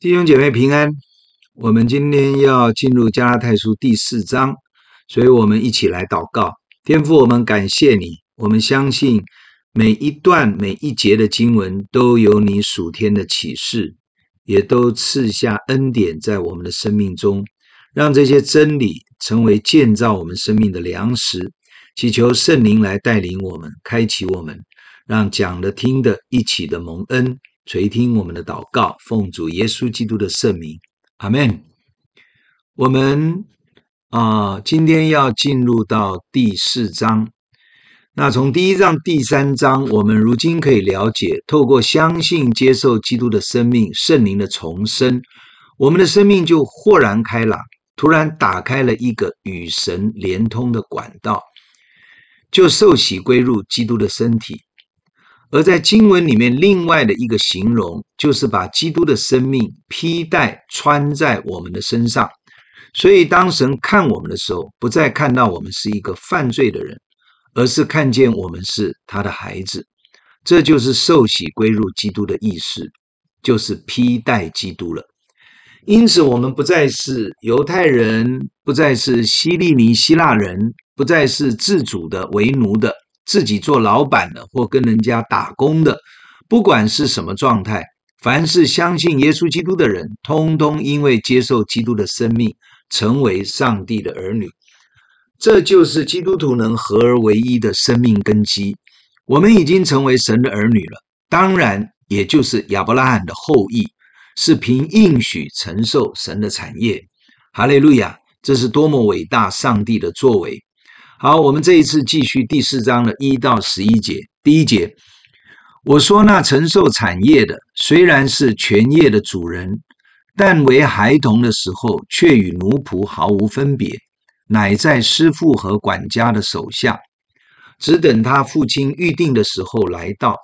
弟兄姐妹平安，我们今天要进入加拉太书第四章，所以我们一起来祷告。天父，我们感谢你，我们相信每一段每一节的经文都有你属天的启示，也都赐下恩典在我们的生命中，让这些真理成为建造我们生命的粮食。祈求圣灵来带领我们，开启我们，让讲的听的一起的蒙恩。垂听我们的祷告，奉主耶稣基督的圣名，阿门。我们啊、今天要进入到第四章。那从第一章、第三章，我们如今可以了解，透过相信、接受基督的生命、圣灵的重生，我们的生命就豁然开朗，突然打开了一个与神连通的管道，就受洗归入基督的身体。而在经文里面，另外的一个形容，就是把基督的生命披戴穿在我们的身上。所以，当神看我们的时候，不再看到我们是一个犯罪的人，而是看见我们是他的孩子。这就是受洗归入基督的意思，就是披带基督了。因此，我们不再是犹太人，不再是希利尼希腊人，不再是自主的为奴的。自己做老板的，或跟人家打工的，不管是什么状态，凡是相信耶稣基督的人，通通因为接受基督的生命，成为上帝的儿女。这就是基督徒能合而为一的生命根基。我们已经成为神的儿女了，当然，也就是亚伯拉罕的后裔，是凭应许承受神的产业。哈利路亚！这是多么伟大上帝的作为。好，我们这一次继续第四章的一到十一节。第一节，我说那承受产业的，虽然是全业的主人，但为孩童的时候，却与奴仆毫无分别，乃在师傅和管家的手下，只等他父亲预定的时候来到。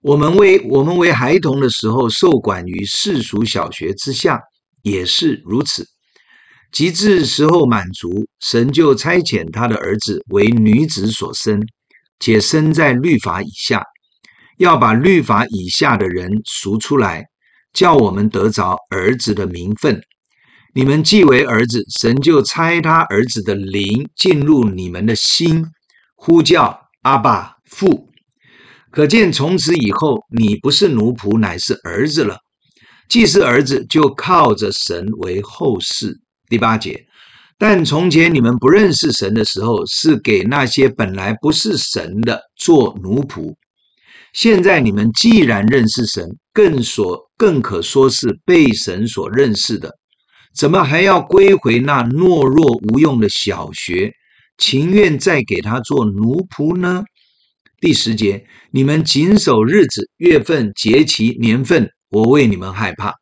我们为我们为孩童的时候，受管于世俗小学之下，也是如此。及至时候满足，神就差遣他的儿子为女子所生，且生在律法以下，要把律法以下的人赎出来，叫我们得着儿子的名分。你们既为儿子，神就差他儿子的灵进入你们的心，呼叫阿爸父。可见从此以后，你不是奴仆，乃是儿子了。既是儿子，就靠着神为后嗣。第八节，但从前你们不认识神的时候，是给那些本来不是神的做奴仆；现在你们既然认识神，更所更可说是被神所认识的，怎么还要归回那懦弱无用的小学，情愿再给他做奴仆呢？第十节，你们谨守日子、月份、节期、年份，我为你们害怕。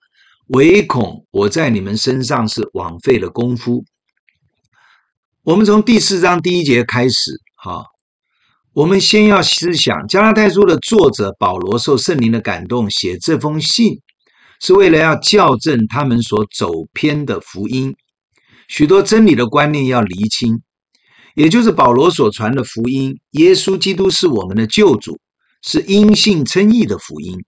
唯恐我在你们身上是枉费了功夫。我们从第四章第一节开始，哈，我们先要思想加拉太书的作者保罗受圣灵的感动写这封信，是为了要校正他们所走偏的福音，许多真理的观念要厘清，也就是保罗所传的福音，耶稣基督是我们的救主，是因信称义的福音，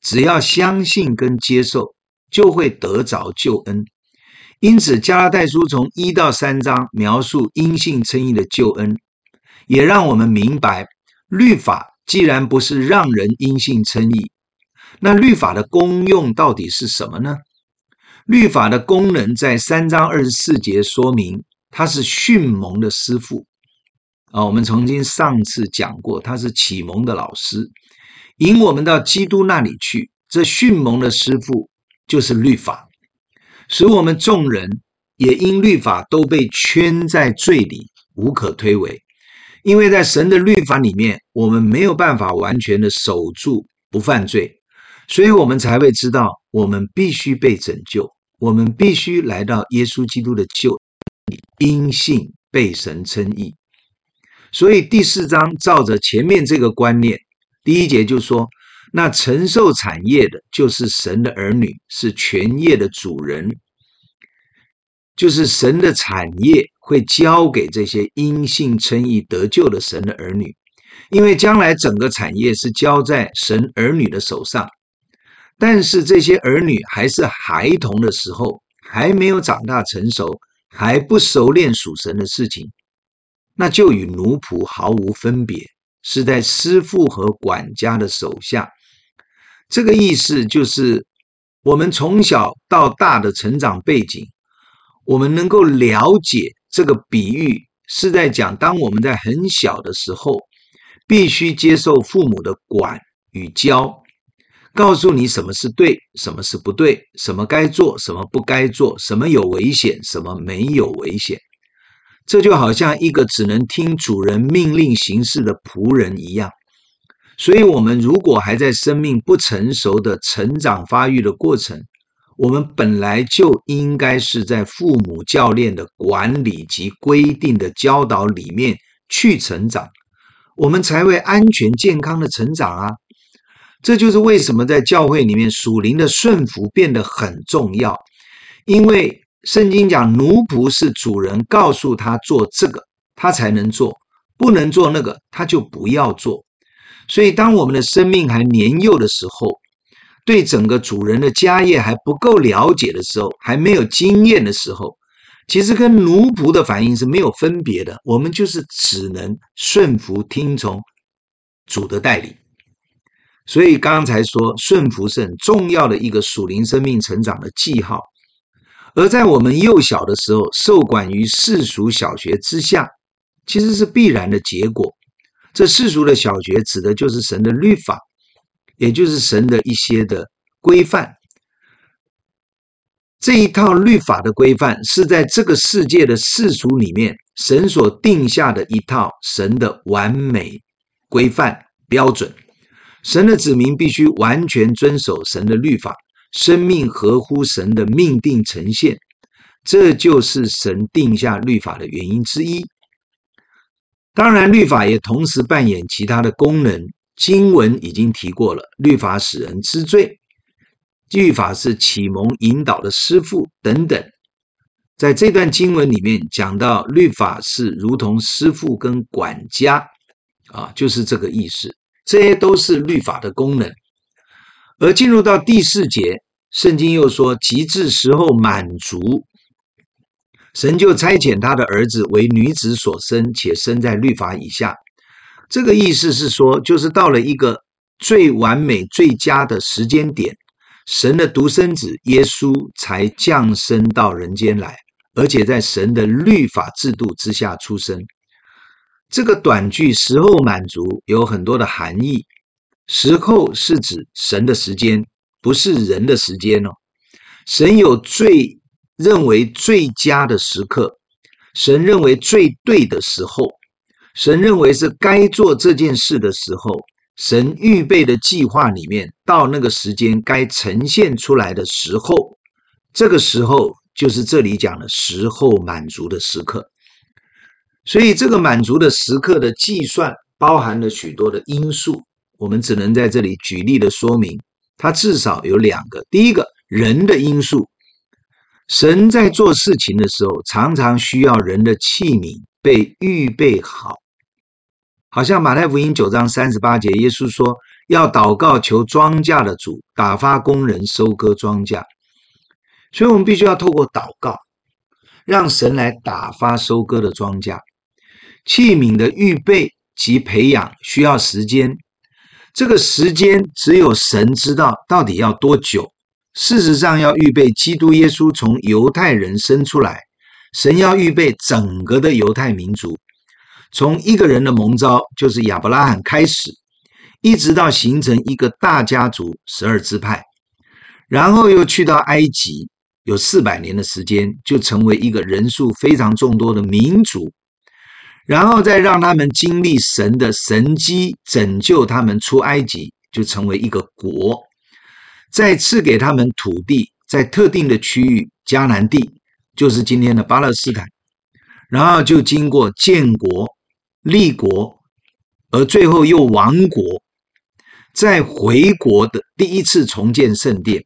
只要相信跟接受。就会得着救恩，因此加拉太书从一到三章描述因信称义的救恩，也让我们明白，律法既然不是让人因信称义，那律法的功用到底是什么呢？律法的功能在三章二十四节说明，它是训蒙的师傅啊。我们曾经上次讲过，他是启蒙的老师，引我们到基督那里去。这训蒙的师傅。就是律法，使我们众人也因律法都被圈在罪里，无可推诿。因为在神的律法里面，我们没有办法完全的守住不犯罪，所以我们才会知道，我们必须被拯救，我们必须来到耶稣基督的救里，因信被神称义。所以第四章照着前面这个观念，第一节就说。那承受产业的，就是神的儿女，是全业的主人，就是神的产业会交给这些因信称义得救的神的儿女，因为将来整个产业是交在神儿女的手上。但是这些儿女还是孩童的时候，还没有长大成熟，还不熟练属神的事情，那就与奴仆毫无分别，是在师傅和管家的手下。这个意思就是，我们从小到大的成长背景，我们能够了解这个比喻是在讲，当我们在很小的时候，必须接受父母的管与教。告诉你什么是对，什么是不对，什么该做，什么不该做，什么有危险，什么没有危险。这就好像一个只能听主人命令行事的仆人一样。所以，我们如果还在生命不成熟的成长发育的过程，我们本来就应该是在父母教练的管理及规定的教导里面去成长，我们才会安全健康的成长啊。这就是为什么在教会里面属灵的顺服变得很重要，因为圣经讲奴仆是主人告诉他做这个，他才能做；不能做那个，他就不要做。所以，当我们的生命还年幼的时候，对整个主人的家业还不够了解的时候，还没有经验的时候，其实跟奴仆的反应是没有分别的。我们就是只能顺服听从主的带领。所以刚才说，顺服是很重要的一个属灵生命成长的记号。而在我们幼小的时候，受管于世俗小学之下，其实是必然的结果。这世俗的小学指的就是神的律法，也就是神的一些的规范。这一套律法的规范是在这个世界的世俗里面，神所定下的一套神的完美规范标准。神的子民必须完全遵守神的律法，生命合乎神的命定呈现，这就是神定下律法的原因之一。当然，律法也同时扮演其他的功能。经文已经提过了，律法使人知罪，律法是启蒙引导的师傅等等。在这段经文里面讲到，律法是如同师傅跟管家，啊，就是这个意思。这些都是律法的功能，而进入到第四节，圣经又说：“及至时候满足，神就差遣他的儿子为女子所生，且生在律法以下。”这个意思是说，就是到了一个最完美、最佳的时间点，神的独生子耶稣才降生到人间来，而且在神的律法制度之下出生。这个短句“时候满足”有很多的含义。时候是指神的时间，不是人的时间哦。神有最认为最佳的时刻，神认为最对的时候，神认为是该做这件事的时候，神预备的计划里面，到那个时间该呈现出来的时候，这个时候就是这里讲的时候满足的时刻。所以，这个满足的时刻的计算包含了许多的因素，我们只能在这里举例的说明。它至少有两个：第一个，人的因素，神在做事情的时候，常常需要人的器皿被预备好。好像马太福音九章三十八节，耶稣说要祷告求庄稼的主打发工人收割庄稼。所以，我们必须要透过祷告，让神来打发收割的庄稼。器皿的预备及培养需要时间，这个时间只有神知道到底要多久。事实上，要预备基督耶稣从犹太人生出来，神要预备整个的犹太民族，从一个人的蒙召，就是亚伯拉罕开始，一直到形成一个大家族十二支派，然后又去到埃及，有四百年的时间，就成为一个人数非常众多的民族。然后再让他们经历神的神迹，拯救他们出埃及，就成为一个国；再赐给他们土地，在特定的区域，迦南地，就是今天的巴勒斯坦。然后就经过建国、立国，而最后又亡国，再回国的第一次重建圣殿。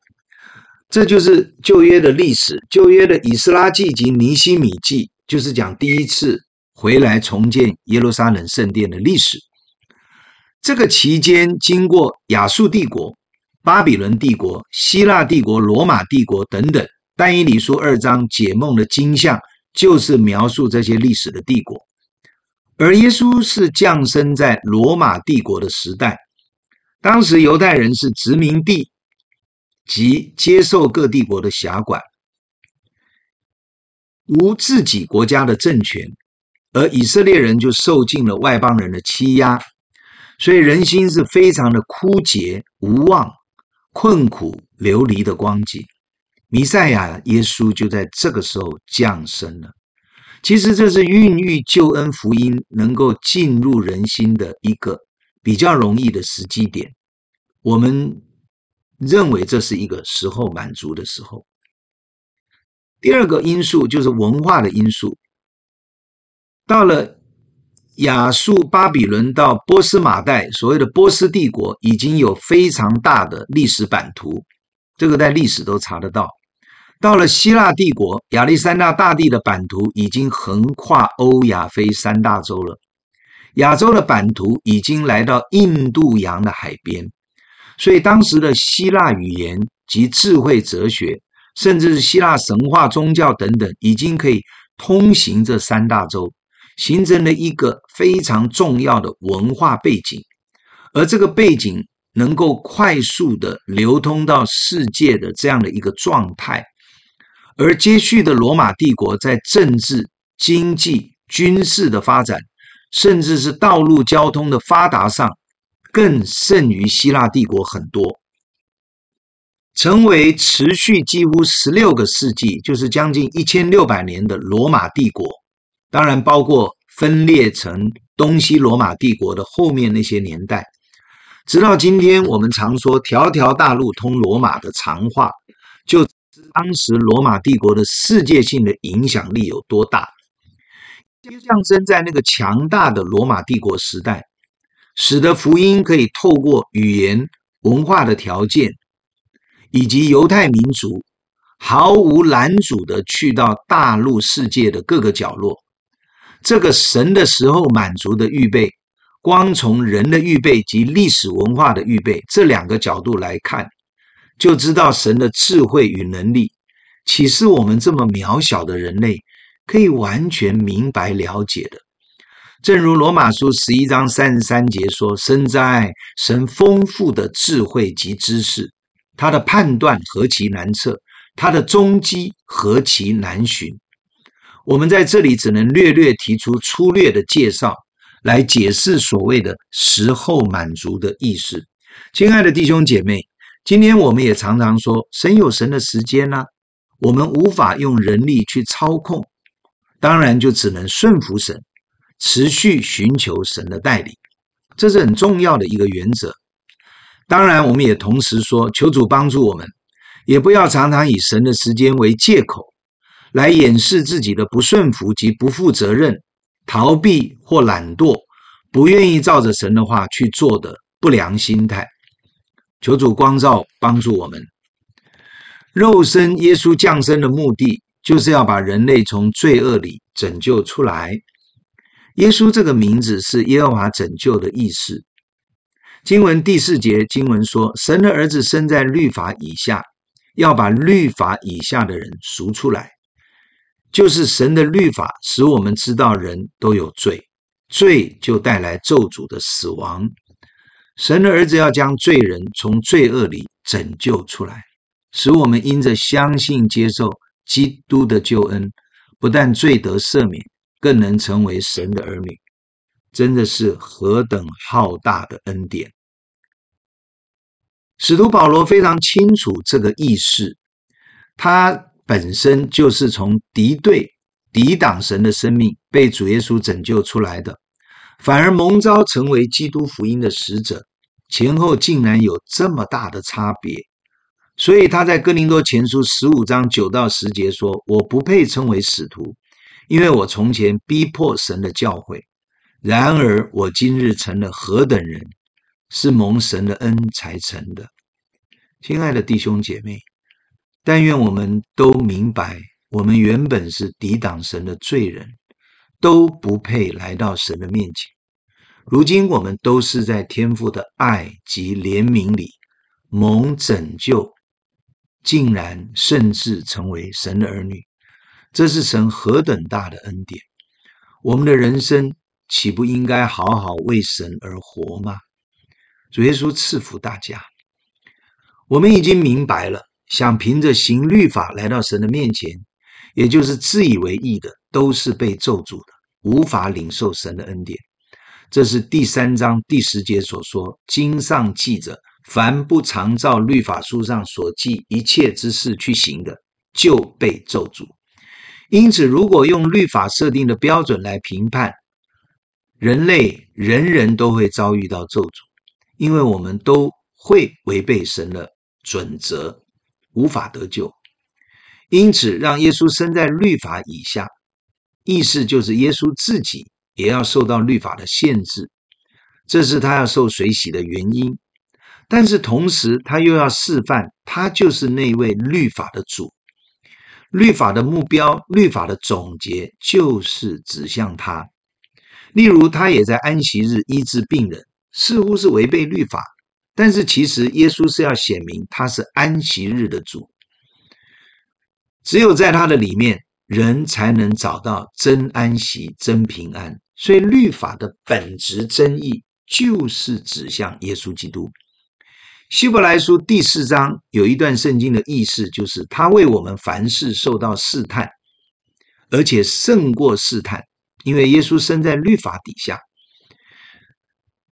这就是旧约的历史。旧约的以斯拉记及尼希米记，就是讲第一次。回来重建耶路撒冷圣殿的历史，这个期间经过亚述帝国，巴比伦帝国、希腊帝国、罗马帝国等等。但以理书二章解梦的经象，就是描述这些历史的帝国。而耶稣是降生在罗马帝国的时代，当时犹太人是殖民地及接受各帝国的辖管，无自己国家的政权，而以色列人就受尽了外邦人的欺压，所以人心是非常的枯竭、无望、困苦、流离的光景。弥赛亚耶稣就在这个时候降生了。其实这是孕育救恩福音能够进入人心的一个比较容易的时机点。我们认为这是一个时候满足的时候。第二个因素就是文化的因素。到了亚述、巴比伦到波斯马代，所谓的波斯帝国已经有非常大的历史版图，这个在历史都查得到。到了希腊帝国，亚历山大大帝的版图已经横跨欧亚非三大洲了。亚洲的版图已经来到印度洋的海边，所以当时的希腊语言及智慧哲学，甚至是希腊神话宗教等等，已经可以通行这三大洲，形成了一个非常重要的文化背景。而这个背景能够快速的流通到世界的这样的一个状态。而接续的罗马帝国在政治、经济、军事的发展，甚至是道路交通的发达上，更胜于希腊帝国很多，成为持续几乎十六个世纪，就是将近一千六百年的罗马帝国。当然，包括分裂成东西罗马帝国的后面那些年代，直到今天，我们常说“条条大路通罗马”的长话，就。当时罗马帝国的世界性的影响力有多大？象征在那个强大的罗马帝国时代，使得福音可以透过语言文化的条件，以及犹太民族毫无拦阻的去到大陆世界的各个角落。这个神的时候满足的预备，光从人的预备及历史文化的预备这两个角度来看。就知道神的智慧与能力，岂是我们这么渺小的人类可以完全明白了解的？正如罗马书十一章三十三节说：“深哉，神丰富的智慧及知识，他的判断何其难测，他的踪迹何其难寻。”我们在这里只能略略提出粗略的介绍，来解释所谓的时候满足的意思。亲爱的弟兄姐妹。今天我们也常常说，神有神的时间呢，我们无法用人力去操控，当然就只能顺服神，持续寻求神的带领，这是很重要的一个原则。当然，我们也同时说，求主帮助我们，也不要常常以神的时间为借口，来掩饰自己的不顺服及不负责任、逃避或懒惰，不愿意照着神的话去做的不良心态。求主光照，帮助我们。肉身耶稣降生的目的，就是要把人类从罪恶里拯救出来。耶稣这个名字是耶和华拯救的意思。经文第四节经文说：“神的儿子生在律法以下，要把律法以下的人赎出来。”就是神的律法使我们知道人都有罪，罪就带来咒诅的死亡。神的儿子要将罪人从罪恶里拯救出来，使我们因着相信接受基督的救恩，不但罪得赦免，更能成为神的儿女。真的是何等浩大的恩典！使徒保罗非常清楚这个意思，他本身就是从敌对、抵挡神的生命被主耶稣拯救出来的，反而蒙召成为基督福音的使者。前后竟然有这么大的差别，所以他在哥林多前书十五章九到十节说：“我不配称为使徒，因为我从前逼迫神的教诲；然而我今日成了何等人，是蒙神的恩才成的。”亲爱的弟兄姐妹，但愿我们都明白，我们原本是抵挡神的罪人，都不配来到神的面前。如今我们都是在天父的爱及怜悯里蒙拯救，竟然甚至成为神的儿女，这是神何等大的恩典！我们的人生岂不应该好好为神而活吗？主耶稣赐福大家。我们已经明白了，想凭着行律法来到神的面前，也就是自以为义的，都是被咒诅的，无法领受神的恩典。这是第三章第十节所说：“经上记着，凡不常照律法书上所记一切之事去行的，就被咒诅。”因此，如果用律法设定的标准来评判，人类人人都会遭遇到咒诅，因为我们都会违背神的准则，无法得救。因此，让耶稣生在律法以下，意思就是耶稣自己。也要受到律法的限制，这是他要受水洗的原因。但是同时，他又要示范，他就是那位律法的主。律法的目标，律法的总结，就是指向他。例如，他也在安息日医治病人，似乎是违背律法，但是其实耶稣是要显明他是安息日的主。只有在他的里面，人才能找到真安息、真平安。所以，律法的本质真意就是指向耶稣基督。希伯来书第四章有一段圣经的意思，就是他为我们凡事受到试探，而且胜过试探，因为耶稣生在律法底下，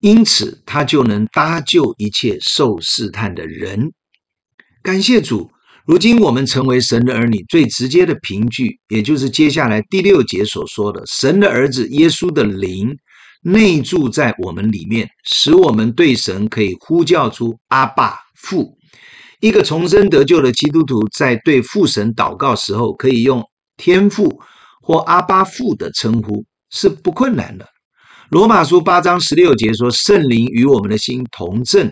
因此他就能搭救一切受试探的人。感谢主。如今我们成为神的儿女，最直接的凭据，也就是接下来第六节所说的：神的儿子耶稣的灵内住在我们里面，使我们对神可以呼叫出阿爸父。一个重生得救的基督徒在对父神祷告时候，可以用天父或阿爸父的称呼，是不困难的。罗马书八章十六节说：圣灵与我们的心同证，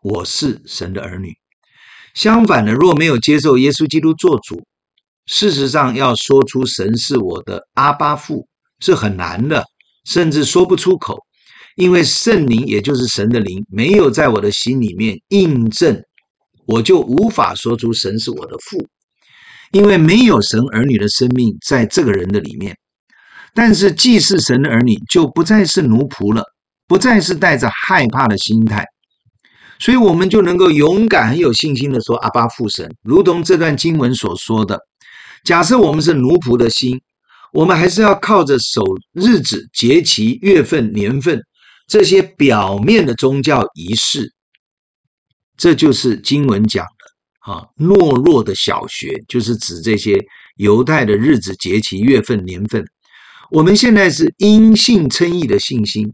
我是神的儿女。相反的，若没有接受耶稣基督做主，事实上要说出神是我的阿爸父是很难的，甚至说不出口，因为圣灵也就是神的灵没有在我的心里面印证，我就无法说出神是我的父，因为没有神儿女的生命在这个人的里面。但是既是神的儿女，就不再是奴仆了，不再是带着害怕的心态。所以，我们就能够勇敢、很有信心地说：“阿爸父神，如同这段经文所说的。假设我们是奴仆的心，我们还是要靠着守日子、节期、月份、年份这些表面的宗教仪式。这就是经文讲的啊，懦弱的小学，就是指这些犹太的日子、节期、月份、年份。我们现在是因信称义的信心。”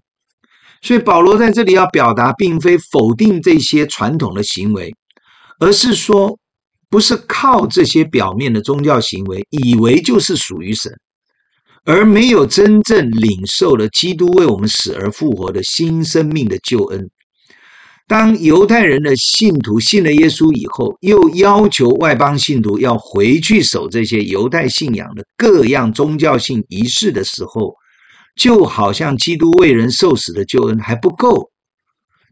所以保罗在这里要表达，并非否定这些传统的行为，而是说，不是靠这些表面的宗教行为，以为就是属于神，而没有真正领受了基督为我们死而复活的新生命的救恩。当犹太人的信徒信了耶稣以后，又要求外邦信徒要回去守这些犹太信仰的各样宗教性仪式的时候，就好像基督为人受死的救恩还不够，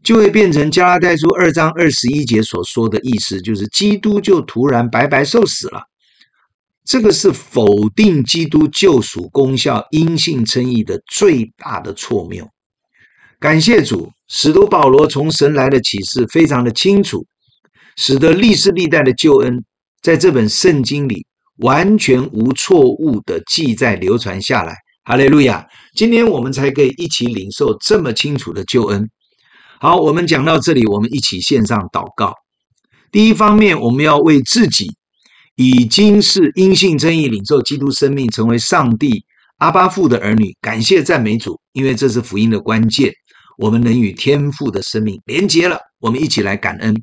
就会变成加拉太书二章二十一节所说的意思，就是基督就突然白白受死了。这个是否定基督救赎功效、因信称义的最大的错谬。感谢主，使徒保罗从神来的启示非常的清楚，使得历世历代的救恩在这本圣经里完全无错误的记载流传下来。哈利路亚！今天我们才可以一起领受这么清楚的救恩。好，我们讲到这里，我们一起献上祷告。第一方面，我们要为自己已经是因信称义、领受基督生命、成为上帝阿巴父的儿女，感谢赞美主，因为这是福音的关键。我们能与天父的生命连接了，我们一起来感恩。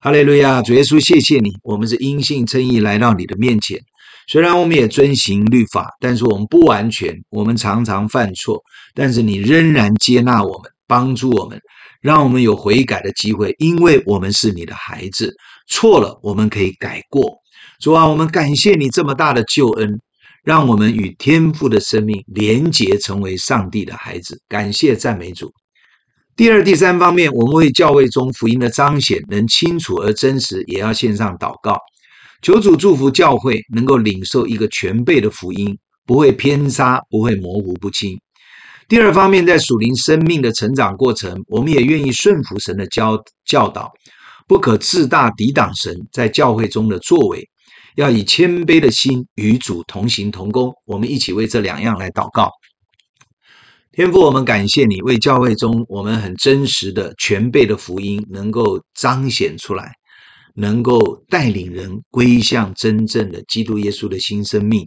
哈利路亚！主耶稣，谢谢你，我们是因信称义来到你的面前。虽然我们也遵行律法，但是我们不完全，我们常常犯错，但是你仍然接纳我们，帮助我们，让我们有悔改的机会，因为我们是你的孩子，错了我们可以改过。主啊，我们感谢你这么大的救恩，让我们与天父的生命连结，成为上帝的孩子。感谢赞美主。第二、第三方面，我们为教会中福音的彰显能清楚而真实，也要献上祷告，求主祝福教会能够领受一个全备的福音，不会偏差，不会模糊不清。第二方面，在属灵生命的成长过程，我们也愿意顺服神的教教导，不可自大抵挡神在教会中的作为，要以谦卑的心与主同行同工。我们一起为这两样来祷告。天父，我们感谢你，为教会中我们很真实的全备的福音能够彰显出来，能够带领人归向真正的基督耶稣的新生命。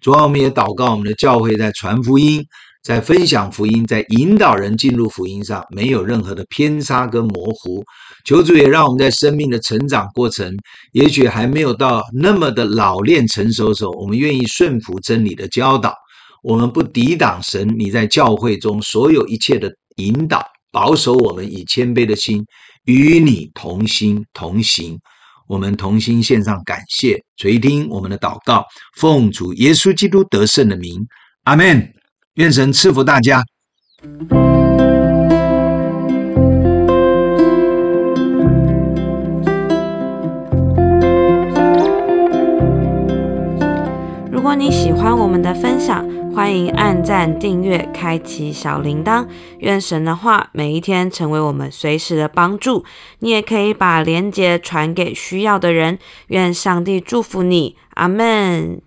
主啊，我们也祷告，我们的教会在传福音。在分享福音，在引导人进入福音上，没有任何的偏差跟模糊。求主也让我们在生命的成长过程，也许还没有到那么的老练成熟的时候，我们愿意顺服真理的教导。我们不抵挡神，你在教会中所有一切的引导，保守我们以谦卑的心与你同心同行。我们同心献上感谢，垂听我们的祷告，奉主耶稣基督得胜的名，阿门。愿神赐福大家。如果你喜欢我们的分享，欢迎按赞、订阅、开启小铃铛。愿神的话每一天成为我们随时的帮助。你也可以把连接传给需要的人。愿上帝祝福你，阿门。